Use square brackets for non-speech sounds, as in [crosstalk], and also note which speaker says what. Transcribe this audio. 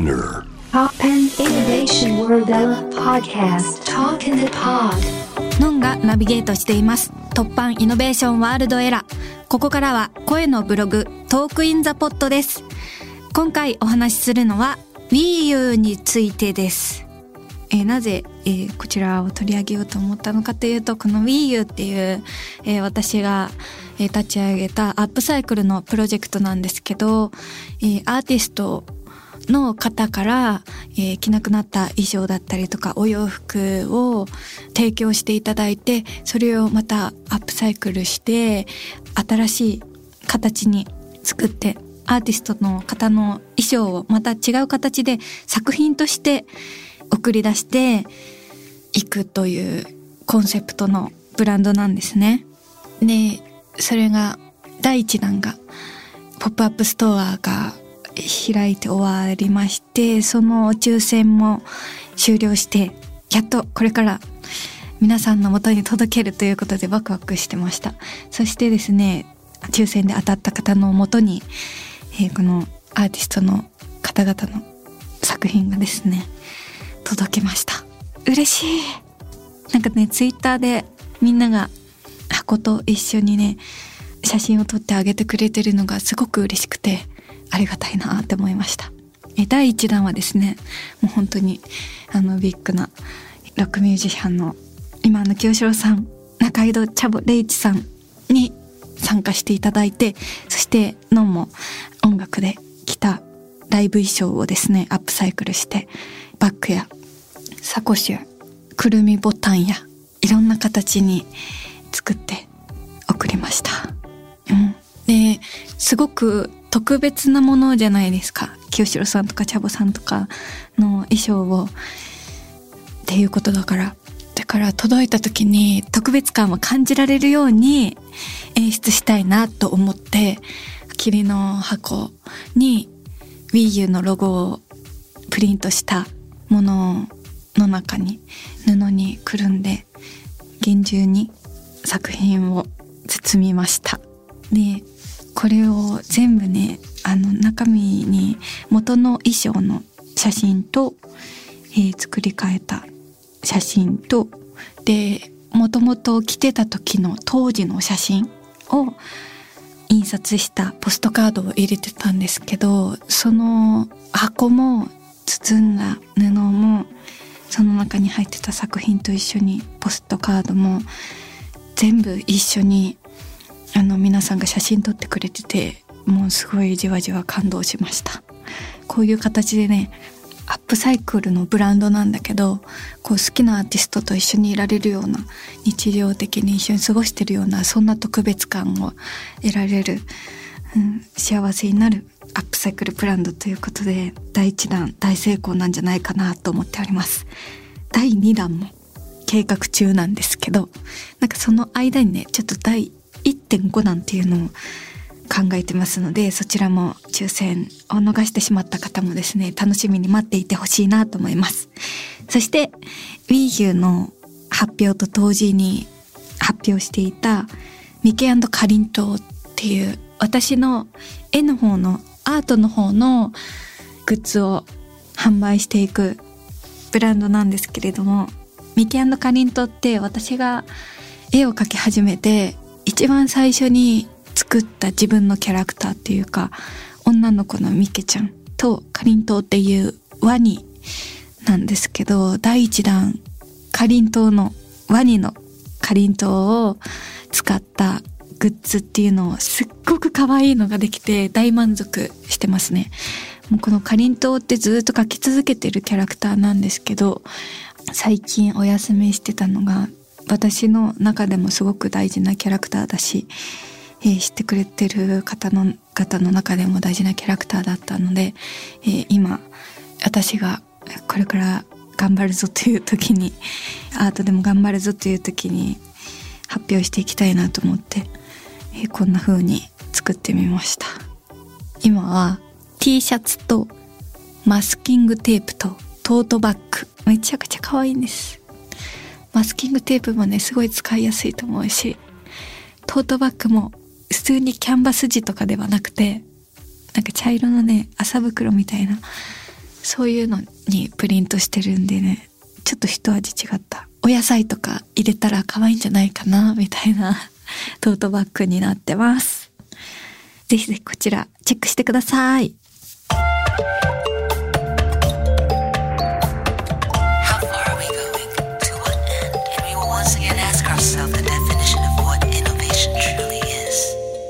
Speaker 1: SPINEAR. TOPPAN Innovation World Podcast. Talk in the Pod.
Speaker 2: のんがナビゲートしています。 TOPPAN Innovation World ERA ここからは声のブログ Talk in the Pod です。今回お話しするのは Wii U についてです。えーなぜ、えーこちらを取り上げようと思ったのかというとこの Wii U っていう、えー私が、えー立ち上げたアップサイクルのプロジェクトなんですけど、えーアーティストの方から、えー着なくなった衣装だったりとかお洋服を提供していただいてそれをまたアップサイクルして新しい形に作ってアーティストの方の衣装をまた違う形で作品として送り出していくというコンセプトのブランドなんですね。でそれが第1弾がポップアップストアが開いて終わりましてその抽選も終了してやっとこれから皆さんの元に届けるということでワクワクしてました。そしてですね抽選で当たった方の元に、えーこのアーティストの方々の作品がですね届きました。嬉しい。なんかねツイッターでみんなが箱と一緒にね写真を撮ってあげてくれてるのがすごく嬉しくてありがたいなって思いました第1弾はですねもう本当にあのビッグなロックミュージシャンの今の清志郎さん中井戸チャボレイチさんに参加していただいてそしてノンも音楽で着たライブ衣装をですねアップサイクルしてバッグやサコッシュくるみボタンやいろんな形に作って送りました。うん、ですごく特別なものじゃないですか。清志郎さんとかチャボさんとかの衣装をっていうことだから。だから届いた時に特別感を感じられるように演出したいなと思って霧の箱に WiiU のロゴをプリントしたものの中に布にくるんで厳重に作品を包みました。でこれを全部ねあの中身に元の衣装の写真と、えー作り変えた写真とでもともと着てた時の当時の写真を印刷したポストカードを入れてたんですけどその箱も包んだ布もその中に入ってた作品と一緒にポストカードも全部一緒にあの皆さんが写真撮ってくれててもうすごいじわじわ感動しました。こういう形でねアップサイクルのブランドなんだけどこう好きなアーティストと一緒にいられるような日常的に一緒に過ごしてるようなそんな特別感を得られる、うん、幸せになるアップサイクルブランドということで第1弾大成功なんじゃないかなと思っております。第2弾も計画中なんですけどなんかその間にねちょっと第1.5弾っていうのを考えてますのでそちらも抽選を逃してしまった方もですね楽しみに待っていてほしいなと思います。そして WiiU の発表と同時に発表していたミケかりんとうっていう私の絵の方のアートの方のグッズを販売していくブランドなんですけれどもミケかりんとうって私が絵を描き始めて一番最初に作った自分のキャラクターっていうか女の子のミケちゃんとかりんとうっていうワニなんですけど第一弾かりんとうのワニのかりんとうを使ったグッズっていうのをすっごく可愛いのができて大満足してますね。もうこのかりんとうってずっと描き続けてるキャラクターなんですけど最近お休みしてたのが私の中でもすごく大事なキャラクターだし、えー知ってくれてる方の方の中でも大事なキャラクターだったので、えー今私がこれから頑張るぞという時にアートでも頑張るぞという時に発表していきたいなと思って、えーこんな風に作ってみました。今は T シャツとマスキングテープとトートバッグ。めちゃくちゃ可愛いんです。マスキングテープもねすごい使いやすいと思うしトートバッグも普通にキャンバス地とかではなくてなんか茶色のね麻袋みたいなそういうのにプリントしてるんでねちょっと一味違った。お野菜とか入れたら可愛いんじゃないかなみたいな [laughs] トートバッグになってます。ぜひぜひこちらチェックしてください。